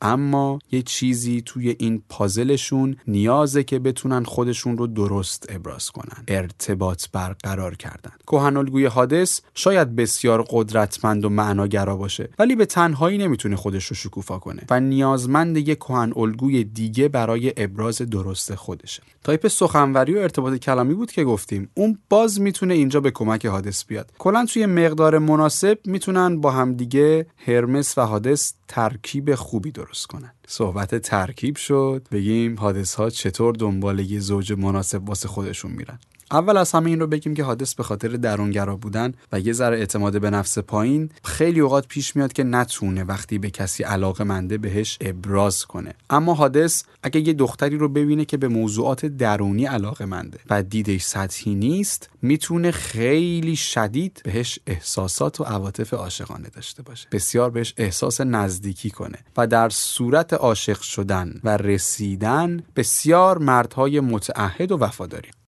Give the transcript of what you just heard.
اما یه چیزی توی این پازلشون نیازه که بتونن خودشون رو درست ابراز کنن. ارتباط برقرار کردن. کهن الگوی هادس شاید بسیار قدرتمند و معناگرا باشه ولی به تنهایی نمی‌تونه خودش رو شکوفا کنه و نیازمند یک کهن الگوی دیگه برای ابراز درست خودشه. تایپ سخنوری و ارتباط کلامی بود که گفتیم. اون باز می‌تونه اینجا به کمک هادس بیاد. کلا توی مقدار مناسب می‌تونن با همدیگه هرمس و هادس ترکیب خوبی درست کنن صحبت ترکیب شد. بگیم هادس ها چطور دنبال یه زوج مناسب واسه خودشون میرن. اول از همه این رو بگیم که حادث به خاطر درونگرا بودن و یه ذره اعتماد به نفس پایین خیلی اوقات پیش میاد که نتونه وقتی به کسی علاقه منده بهش ابراز کنه. اما حادث اگه یه دختری رو ببینه که به موضوعات درونی علاقه منده و دیدش سطحی نیست می‌تونه خیلی شدید بهش احساسات و عواطف عاشقانه داشته باشه. بسیار بهش احساس نزدیکی کنه و در صورت عاشق شدن و رسیدن بسیار مردهای متعهد و وفاداری